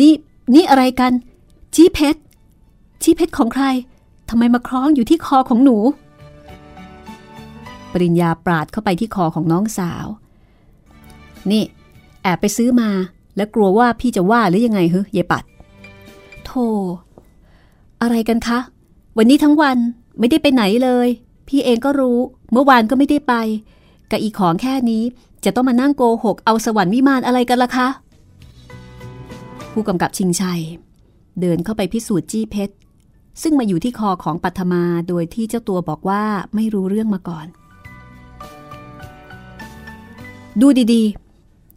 นี่นี่อะไรกัน ชี้เพชรชี้เพชรของใครทำไมมาคล้องอยู่ที่คอของหนู ปริญญาปราดเข้าไปที่คอของน้องสาว นี่ แอบไปซื้อมา แล้วกลัวว่าพี่จะว่าหรือยังไงเฮ้ยเยปัดโธ่อะไรกันคะ วันนี้ทั้งวันไม่ได้ไปไหนเลย พี่เองก็รู้ เมื่อวานก็ไม่ได้ไปกับอีของแค่นี้จะต้องมานั่งโกหก เอาสวรรค์วิมานอะไรกันล่ะคะ ผู้กำกับชิงชัย เดินเข้าไปพิสูจน์จี้เพชร ซึ่งมาอยู่ที่คอของปัทมาโดยที่เจ้าตัวบอกว่าไม่รู้เรื่องมาก่อน ดูดีๆ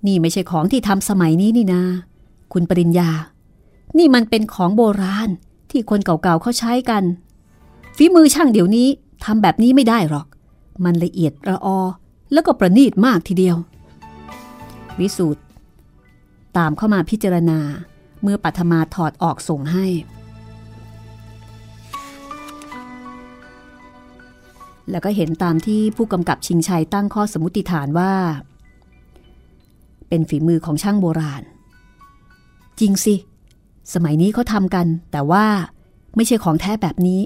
นี่ไม่ใช่ของที่ทำสมัยนี้นี่นา คุณปริญญา นี่มันเป็นของโบราณที่คนเก่าๆเขาใช้กัน ฝีมือช่างเดี๋ยวนี้ทำแบบนี้ไม่ได้หรอก มันละเอียดระออ แล้วก็ประณีตมากทีเดียว วิสูตรตามเข้ามาพิจารณาเมื่อปัทมาถอดออกส่งให้ แล้วก็เห็นตามที่ผู้กำกับชิงชัยตั้งข้อสมมติฐานว่า เป็นฝีมือของช่างโบราณ จริงสิ สมัยนี้เขาทำกัน แต่ว่าไม่ใช่ของแท้แบบนี้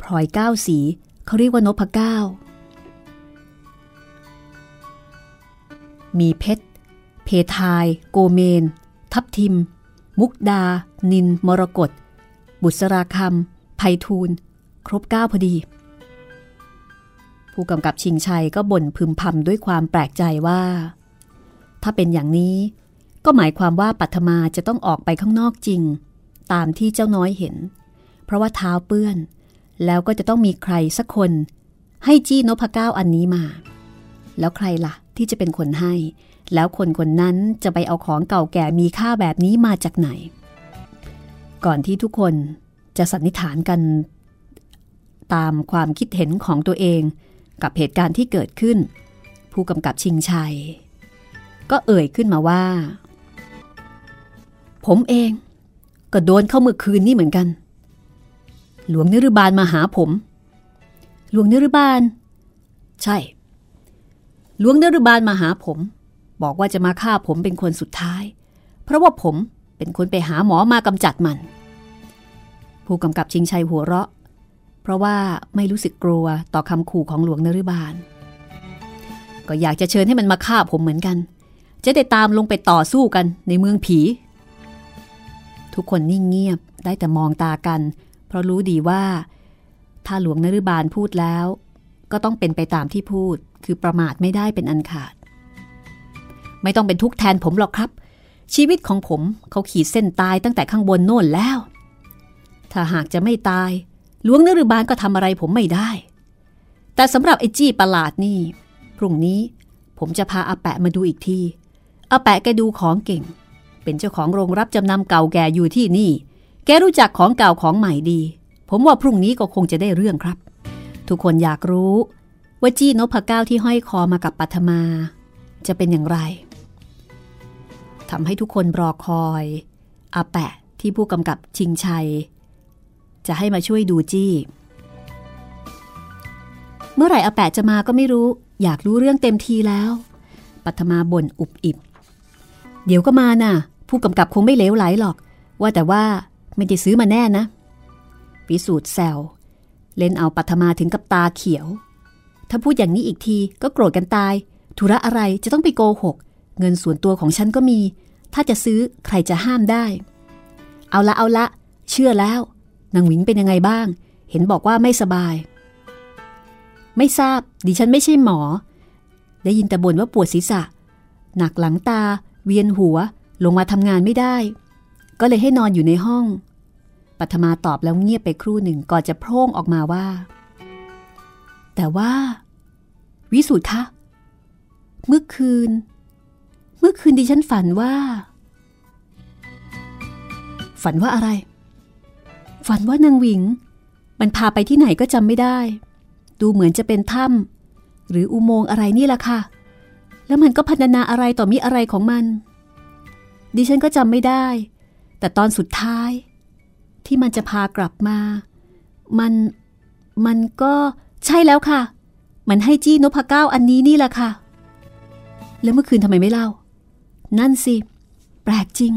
พลอยเก้าสีเขาเรียกว่านพเก้ามีเพชร เพทาย โกเมน ทับทิม มุกดา นิน มรกต บุษราคำไพฑูรย์ครบเก้าพอดี ผู้กำกับชิงชัยก็บ่นพึมพำด้วยความแปลกใจว่า ถ้าเป็นอย่างนี้ ก็หมายความว่าปัทมาจะต้องออกไปข้างนอกจริง ตามที่เจ้าน้อยเห็น เพราะว่าเท้าเปื้อน แล้วก็จะต้องมีใครสักคน ให้จี้นพเก้าอันนี้มา แล้วใครละ่ะ ที่จะเป็นคนให้ แล้วคนคนนั้นจะไปเอาของเก่าแก่มีค่าแบบนี้มาจากไหน ก่อนที่ทุกคนจะสันนิษฐานกัน ตามความคิดเห็นของตัวเอง กับเหตุการณ์ที่เกิดขึ้น ผู้กำกับชิงชัย ก็เอ่ยขึ้นมาว่า ผมเอง ก็โดนเข้าเมื่อคืนนี้เหมือนกัน หลวงนิรบาลมาหาผม หลวงนิรบาล ใช่ หลวงนิรบาลมาหาผม บอกว่าจะมาฆ่าผมเป็นคนสุดท้าย เพราะว่าผมเป็นคนไปหาหมอมากำจัดมัน ผู้กำกับชิงชัยหัวเราะ เพราะว่าไม่รู้สึกกลัวต่อคำขู่ของหลวงนริบาล ก็อยากจะเชิญให้มันมาฆ่าผมเหมือนกัน จะได้ตามลงไปต่อสู้กันในเมืองผี ทุกคนนิ่งเงียบได้แต่มองตากัน เพราะรู้ดีว่า ถ้าหลวงนริบาลพูดแล้ว ก็ต้องเป็นไปตามที่พูดคือประมาทไม่ได้เป็นอันขาด ไม่ต้องเป็นทุกข์แทนผมหรอกครับ ชีวิตของผมเขาขีดเส้นตายตั้งแต่ข้างบนโน่นแล้ว ถ้าหากจะไม่ตายหลวงนฤบาลก็ทำอะไรผมไม่ได้ แต่สำหรับไอ้จี้ประหลาดนี่พรุ่งนี้ผมจะพาอาแปะมาดูอีกที อาแปะแกดูของเก่ง เป็นเจ้าของโรงรับจำนำเก่าแก่อยู่ที่นี่ แกรู้จักของเก่าของใหม่ดี ผมว่าพรุ่งนี้ก็คงจะได้เรื่องครับ ทุกคนอยากรู้ ว่าจี้นพเก้าที่ห้อยคอมากับปัทมา จะเป็นอย่างไรทำให้ทุกคนรอคอยอาแปะที่ผู้กำกับชิงชัย จะให้มาช่วยดูจี้ เมื่อไหร่อาแปะจะมาก็ไม่รู้ อยากรู้เรื่องเต็มทีแล้ว ปัทมาบ่นอุบอิบ เดี๋ยวก็มาน่ะ ผู้กำกับคงไม่เลวไหลหรอก ว่าแต่ว่าไม่ได้ซื้อมาแน่นะพิสูจน์แซวเล่นเอาปัทมาถึงกับตาเขียว ถ้าพูดอย่างนี้อีกทีก็โกรธกันตาย ธุระอะไรจะต้องไปโกหก เงินส่วนตัวของฉันก็มี ถ้าจะซื้อใครจะห้ามได้ เอาละเอาละ เชื่อแล้วนางหวิงเป็นยังไงบ้าง เห็นบอกว่าไม่สบาย ไม่ทราบ ดิฉันไม่ใช่หมอ ได้ยินแต่บ่นว่าปวดศีรษะ หนักหลังตา เวียนหัวลงมาทำงานไม่ได้ ก็เลยให้นอนอยู่ในห้อง ปัทมาตอบแล้วเงียบไปครู่หนึ่งก่อนจะโพร่งออกมาว่า แต่ว่า วิสูตรคะ เมื่อคืน เมื่อคืนดิฉันฝันว่า ฝันว่าอะไร ฝันว่านางหวิง มันพาไปที่ไหนก็จำไม่ได้ ดูเหมือนจะเป็นถ้ำหรืออุโมงค์อะไรนี่แหละค่ะ แล้วมันก็พันนาอะไรต่อมีอะไรของมัน ดิฉันก็จำไม่ได้ แต่ตอนสุดท้าย ที่มันจะพากลับมา มันมันก็ใช่แล้วค่ะ มันให้จี้นพเก้าอันนี้นี่แหละค่ะ แล้วเมื่อคืนทำไมไม่เล่า นั่นสิ แปลกจริง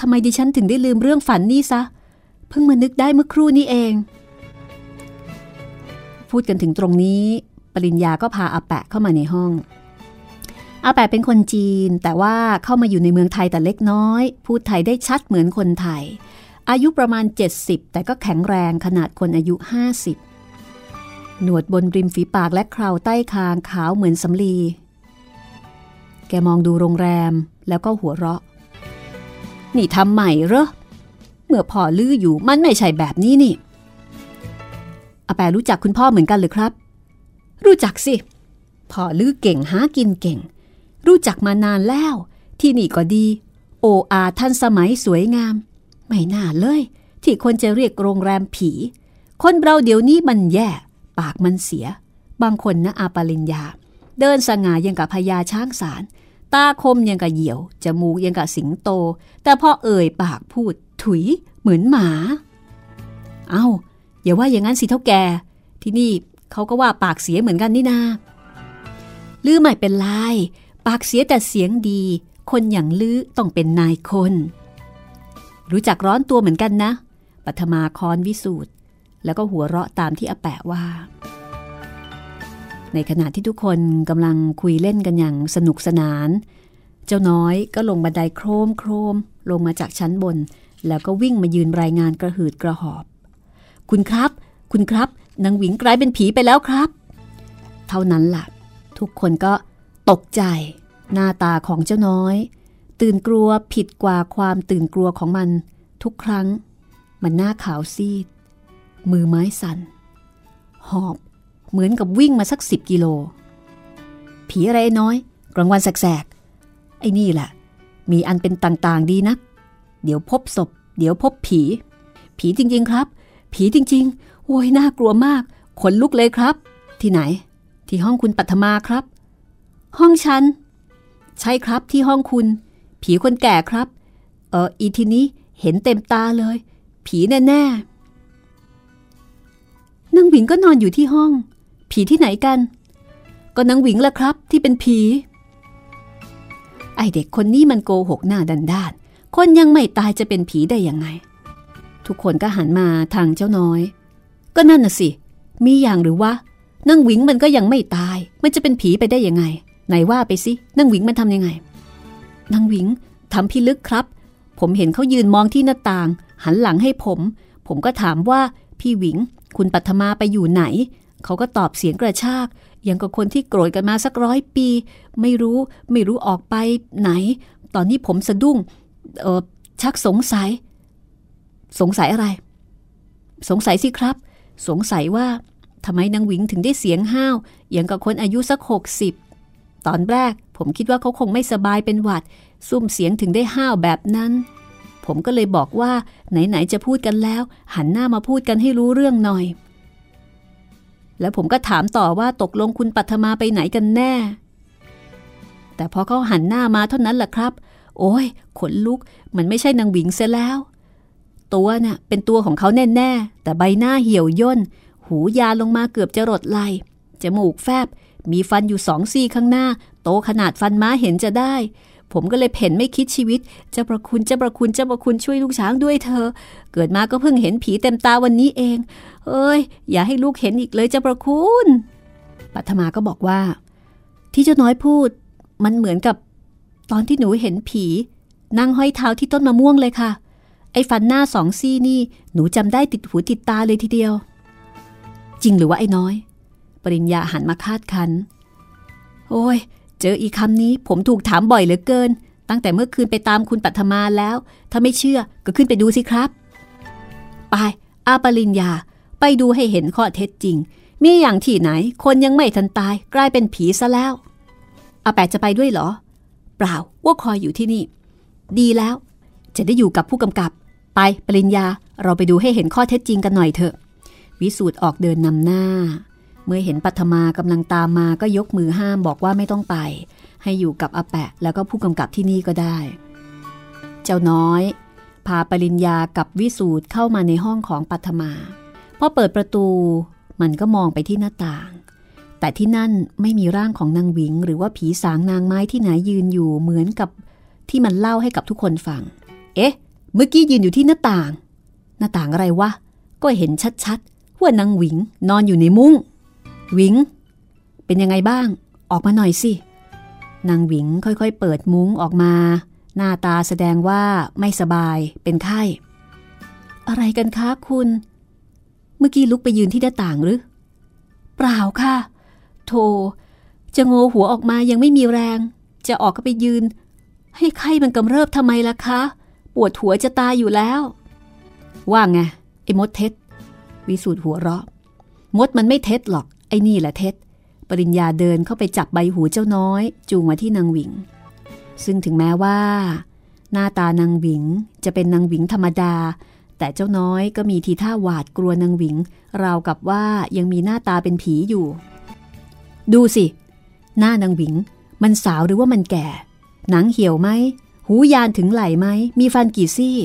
ทำไมดิฉันถึงได้ลืมเรื่องฝันนี่ซะ เพิ่งมานึกได้เมื่อครู่นี้เอง พูดกันถึงตรงนี้ ปริญญาก็พาอาแปะเข้ามาในห้อง อาแปะเป็นคนจีน แต่ว่าเข้ามาอยู่ในเมืองไทยแต่เล็กน้อย พูดไทยได้ชัดเหมือนคนไทย อายุประมาณ 70 แต่ก็แข็งแรงขนาดคนอายุ 50 หนวดบนริมฝีปากและคราวใต้คางขาวเหมือนสำลี แกมองดูโรงแรมแล้วก็หัวเราะ นี่ทำใหม่เหรอ เมื่อพ่อลื้ออยู่มันไม่ใช่แบบนี้นี่อาแปะรู้จักคุณพ่อเหมือนกันเลยครับ รู้จักสิพ่อลื้อเก่งหากินเก่ง รู้จักมานานแล้ว ที่นี่ก็ดี โออาท่านสมัยสวยงาม ไม่น่าเลย ที่คนจะเรียกโรงแรมผี คนเราเดี๋ยวนี้มันแย่ ปากมันเสีย บางคนนะอาปาลินยาเดินสง่ายังกับพญาช้างสาร ตาคมยังกับเหยี่ยว จมูกยังกับสิงโต แต่พอเอ่ยปากพูด ถุยเหมือนหมา เอา้าอย่าว่าอย่างนั้นสิเท่าแก ที่นี่เขาก็ว่าปากเสียเหมือนกันนี่นาลือไม่เป็นไร ปากเสียแต่เสียงดี คนอย่างลือต้องเป็นนายคน รู้จักร้อนตัวเหมือนกันนะ ปัทมาคอนวิสูตรแล้วก็หัวเราะตามที่อาแปะว่า ในขณะที่ทุกคนกำลังคุยเล่นกันอย่างสนุกสนาน เจ้าน้อยก็ลงบันไดโครมโครมลงมาจากชั้นบน แล้วก็วิ่งมายืนรายงานกระหืดกระหอบ คุณครับ คุณครับนางหวิงกลายเป็นผีไปแล้วครับ เท่านั้นละ่ะ ทุกคนก็ ตกใจ หน้าตาของเจ้าน้อย ตื่นกลัวผิดกว่าความตื่นกลัวของมัน ทุกครั้ง มันหน้าขาวซีด มือไม้สัน่น หอบเหมือนกับวิ่งมาสักสิบกิโล ผีอะไรน้อย กลางวันแสกๆ ไอ้นี่แหละมีอันเป็นต่างๆดีนัก เดี๋ยวพบศพ เดี๋ยวพบผี ผีจริงๆครับ ผีจริงๆโอ้ยน่ากลัวมาก ขนลุกเลยครับ ที่ไหน ที่ห้องคุณปัทมาครับ ห้องฉัน ใช่ครับที่ห้องคุณ ผีคนแก่ครับ เอออีทีนี้เห็นเต็มตาเลย ผีแน่ๆนางหวิงก็นอนอยู่ที่ห้อง ผีที่ไหนกัน ก็นางหวิงละครับ ที่เป็นผี ไอเด็กคนนี้มันโกหกหน้าดันด้าน คนยังไม่ตายจะเป็นผีได้ยังไง ทุกคนก็หันมาทางเจ้าน้อย ก็นั่นน่ะสิ มีอย่างหรือวะนางหวิงมันก็ยังไม่ตาย มันจะเป็นผีไปได้ยังไง ไหนว่าไปสินางหวิงมันทำยังไงนางหวิงทำพิลึกครับ ผมเห็นเขายืนมองที่หน้าต่าง หันหลังให้ผม ผมก็ถามว่าพี่หวิง คุณปัทมาไปอยู่ไหน เขาก็ตอบเสียงกระชากอย่างกับคนที่โกรธกันมาสักร้อยปี ไม่รู้ไม่รู้ออกไปไหน ตอนนี้ผมสะดุ้งเออชักสงสัย สงสัยอะไร สงสัยสิครับ สงสัยว่าทำไมนางหวิงถึงได้เสียงห้าวอย่างกับคนอายุสักหกสิบ ตอนแรก ผมคิดว่าเขาคงไม่สบายเป็นหวัด ซุ่มเสียงถึงได้ห้าวแบบนั้น ผมก็เลยบอกว่า ไหน ๆ จะพูดกันแล้ว หันหน้ามาพูดกันให้รู้เรื่องหน่อย แล้วผมก็ถามต่อว่าตกลงคุณปัทมาไปไหนกันแน่ แต่พอเขาหันหน้ามาเท่านั้นแหละครับ โอ้ยขนลุก มันไม่ใช่นางหวิงเสียแล้ว ตัวน่ะเป็นตัวของเขาแน่ ๆ แต่ใบหน้าเหี่ยวย่น หูยาลงมาเกือบจะรดไหลจมูกแฟบ มีฟันอยู่สองซี่ข้างหน้า โตขนาดฟันม้าเห็นจะได้ ผมก็เลยเพ่นไม่คิดชีวิตจะประคุณจะประคุณจะประคุณช่วยลูกช้างด้วยเธอ เกิดมาก็เพิ่งเห็นผีเต็มตาวันนี้เอง เอ้ย อย่าให้ลูกเห็นอีกเลยจะประคุณปัทมาก็บอกว่า ที่เจ้าน้อยพูด มันเหมือนกับ ตอนที่หนูเห็นผี นั่งห้อยเท้าที่ต้นมะม่วงเลยค่ะ ไอ้ฟันหน้าสองซี่นี่ หนูจำได้ติดหูติดตาเลยทีเดียว จริงหรือว่าไอ้น้อย ปริญญาหันมาคาดคัน โอ้ย เจออีกคำนี้ผมถูกถามบ่อยเหลือเกิน ตั้งแต่เมื่อคืนไปตามคุณปัทมาแล้ว ถ้าไม่เชื่อก็ขึ้นไปดูสิครับ ไป อาปริญญา ไปดูให้เห็นข้อเท็จจริง มีอย่างที่ไหน คนยังไม่ทันตาย กลายเป็นผีซะแล้ว อาแปะจะไปด้วยเหรอ เปล่า ว่าคอยอยู่ที่นี่ ดีแล้ว จะได้อยู่กับผู้กำกับ ไปปริญญา เราไปดูให้เห็นข้อเท็จจริงกันหน่อยเถอะ วิสูตรออกเดินนำหน้า เมื่อเห็นปัทมากำลังตามมาก็ยกมือห้ามบอกว่าไม่ต้องไป ให้อยู่กับอาแปะแล้วก็ผู้กำกับที่นี่ก็ได้ เจ้าน้อย พาปริญญากับวิสูตรเข้ามาในห้องของปัทมาพอเปิดประตู มันก็มองไปที่หน้าต่าง แต่ที่นั่นไม่มีร่างของนางหวิง หรือว่าผีสางนางไม้ที่ไหนยืนอยู่เหมือนกับที่มันเล่าให้กับทุกคนฟัง เอ๊ะ เมื่อกี้ยืนอยู่ที่หน้าต่าง หน้าต่างอะไรวะ ก็เห็นชัดๆว่านางหวิงนอนอยู่ในมุง้ง หวิง เป็นยังไงบ้าง ออกมาหน่อยสิ นางหวิงค่อยๆ เปิดมุ้งออกมา หน้าตาแสดงว่าไม่สบาย เป็นไข้ อะไรกันคะคุณ เมื่อกี้ลุกไปยืนที่หน้าต่างหรือ เปล่าค่ะ โท จะโงหัวออกมายังไม่มีแรง จะออกก็ไปยืน ให้ไข้มันกำเริบทำไมล่ะคะ ปวดหัวจะตายอยู่แล้ว ว่าไงไอ้มดเท็ดวิสูตรหัวเราะ มดมันไม่เท็จหรอก อ้นี่แหละเท็จ ปริญญาเดินเข้าไปจับใบหูเจ้าน้อย จูงมาที่นางหวิง ซึ่งถึงแม้ว่า หน้าตานางหวิงจะเป็นนางหวิงธรรมดา แต่เจ้าน้อยก็มีทีท่าหวาดกลัวนางหวิง ราวกับว่ายังมีหน้าตาเป็นผีอยู่ ดูสิ หน้านางหวิง มันสาวหรือว่ามันแก่ หนังเหี่ยวไหม หูยานถึงไหลไหม มีฟันกี่ซี่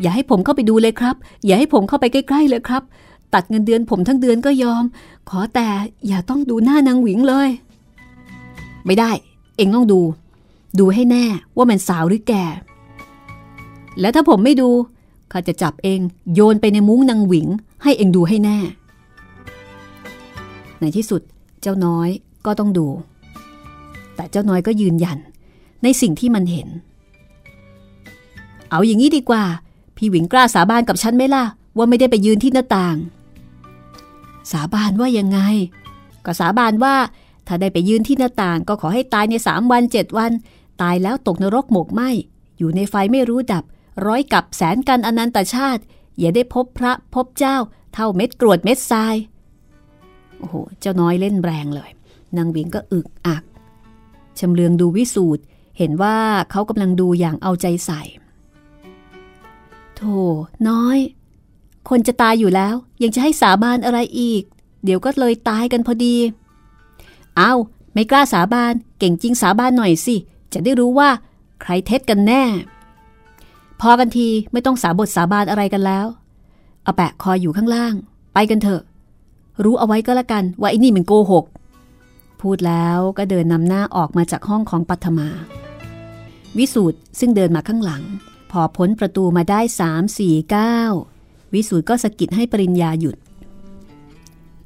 อย่าให้ผมเข้าไปดูเลยครับ อย่าให้ผมเข้าไปใกล้ๆเลยครับ ตัดเงินเดือนผมทั้งเดือนก็ยอม ขอแต่อย่าต้องดูหน้านางหวิงเลย ไม่ได้ เองต้องดู ดูให้แน่ว่ามันสาวหรือแก่ แล้วถ้าผมไม่ดูข้าจะจับเองโยนไปในมุ้งนางหวิง ให้เองดูให้แน่ ในที่สุดเจ้าน้อยก็ต้องดู แต่เจ้าน้อยก็ยืนยันในสิ่งที่มันเห็น เอาอย่างนี้ดีกว่า พี่หวิงกล้าสาบานกับฉันไหมล่ะ ว่าไม่ได้ไปยืนที่หน้าต่าง สาบานว่ายังไง ก็สาบานว่า ถ้าได้ไปยืนที่หน้าต่างก็ขอให้ตายในสามวันเจ็ดวัน ตายแล้วตกนรกหมกไหมอยู่ในไฟไม่รู้ดับ ร้อยกับแสนกันอนันตชาติ อย่าได้พบพระพบเจ้า เท่าเม็ดกรวดเม็ดทราย โอ้โห เจ้าน้อยเล่นแรงเลย นางวิงก็อึกอักชำเลืองดูวิสูตรเห็นว่าเขากำลังดูอย่างเอาใจใส่ โธ่น้อย คนจะตายอยู่แล้ว ยังจะให้สาบานอะไรอีก เดี๋ยวก็เลยตายกันพอดี เอาไม่กล้าสาบานเก่งจริงสาบานหน่อยสิ จะได้รู้ว่าใครเท็จกันแน่ พอกันทีไม่ต้องสาบทสาบานอะไรกันแล้ว เอาแปะคอยอยู่ข้างล่าง ไปกันเถอะ รู้เอาไว้ก็แล้วกันว่าไอ้นี่มันโกหก พูดแล้วก็เดินนำหน้าออกมาจากห้องของปัทมา วิสูตรซึ่งเดินมาข้างหลัง พอพ้นประตูมาได้สามสี่เก้า วิสูตรก็สะกิดให้ปริญญาหยุด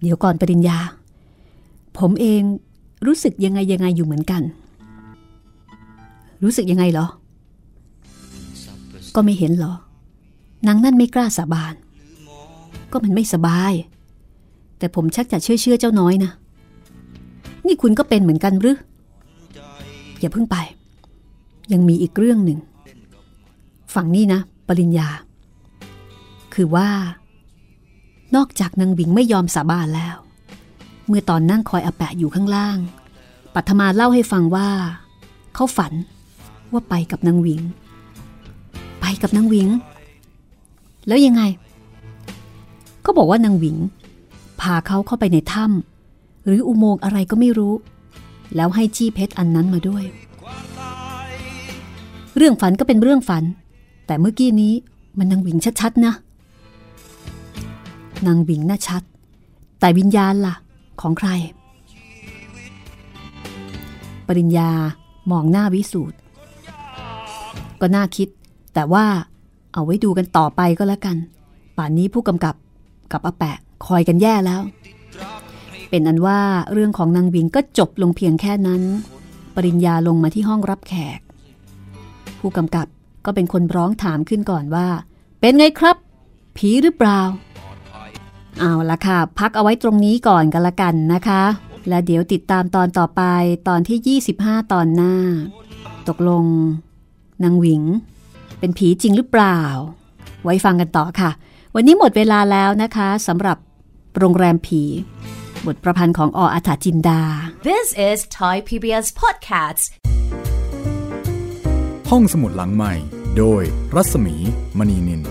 เดี๋ยวก่อนปริญญา ผมเองรู้สึกยังไงยังไงอยู่เหมือนกัน รู้สึกยังไงเหรอ ก็ไม่เห็นเหรอนางนั่นไม่กล้าสาบาน ก็มันไม่สบาย แต่ผมชักจะเชื่อเชื่อเจ้าน้อยนะ นี่คุณก็เป็นเหมือนกันหรือ อย่าเพิ่งไป ยังมีอีกเรื่องหนึ่ง ฝั่งนี้นะ ปริญญา คือว่า นอกจากนางหวิงไม่ยอมสาบานแล้ว เมื่อตอนนั่งคอยอาแปะอยู่ข้างล่าง ปัทมาเล่าให้ฟังว่า เขาฝันว่าไปกับนางวิง ไปกับนางวิง แล้วยังไงก็บอกว่านางวิง พาเขาเข้าไปในถ้ำหรืออุโมงค์อะไรก็ไม่รู้ แล้วให้จี้เพชรอันนั้นมาด้วย เรื่องฝันก็เป็นเรื่องฝัน แต่เมื่อกี้นี้มันนางวิงชัดๆนะ นางวิงน่าชัด แต่วิญญาณล่ะ ของใคร ปริญญามองหน้าวิสูตรก็น่าคิด แต่ว่าเอาไว้ดูกันต่อไปก็แล้วกัน ป่านนี้ผู้กำกับกับอาแปะคอยกันแย่แล้ว เป็นอันว่าเรื่องของนางวิงก็จบลงเพียงแค่นั้น ปริญญาลงมาที่ห้องรับแขก ผู้กำกับก็เป็นคนร้องถามขึ้นก่อนว่า เป็นไงครับ ผีหรือเปล่า เอาละค่ะ พักเอาไว้ตรงนี้ก่อนกันละกันนะคะ และเดี๋ยวติดตามตอนต่อไปตอนที่ 25 ตอนหน้า ตกลงนางหวิง เป็นผีจริงหรือเปล่า ไว้ฟังกันต่อค่ะ วันนี้หมดเวลาแล้วนะคะสำหรับโรงแรมผีบทประพันธ์ของออาถาจินดา This is Thai PBS Podcasts. ห้องสมุดหลังใหม่ โดยรัศมีมณีนิน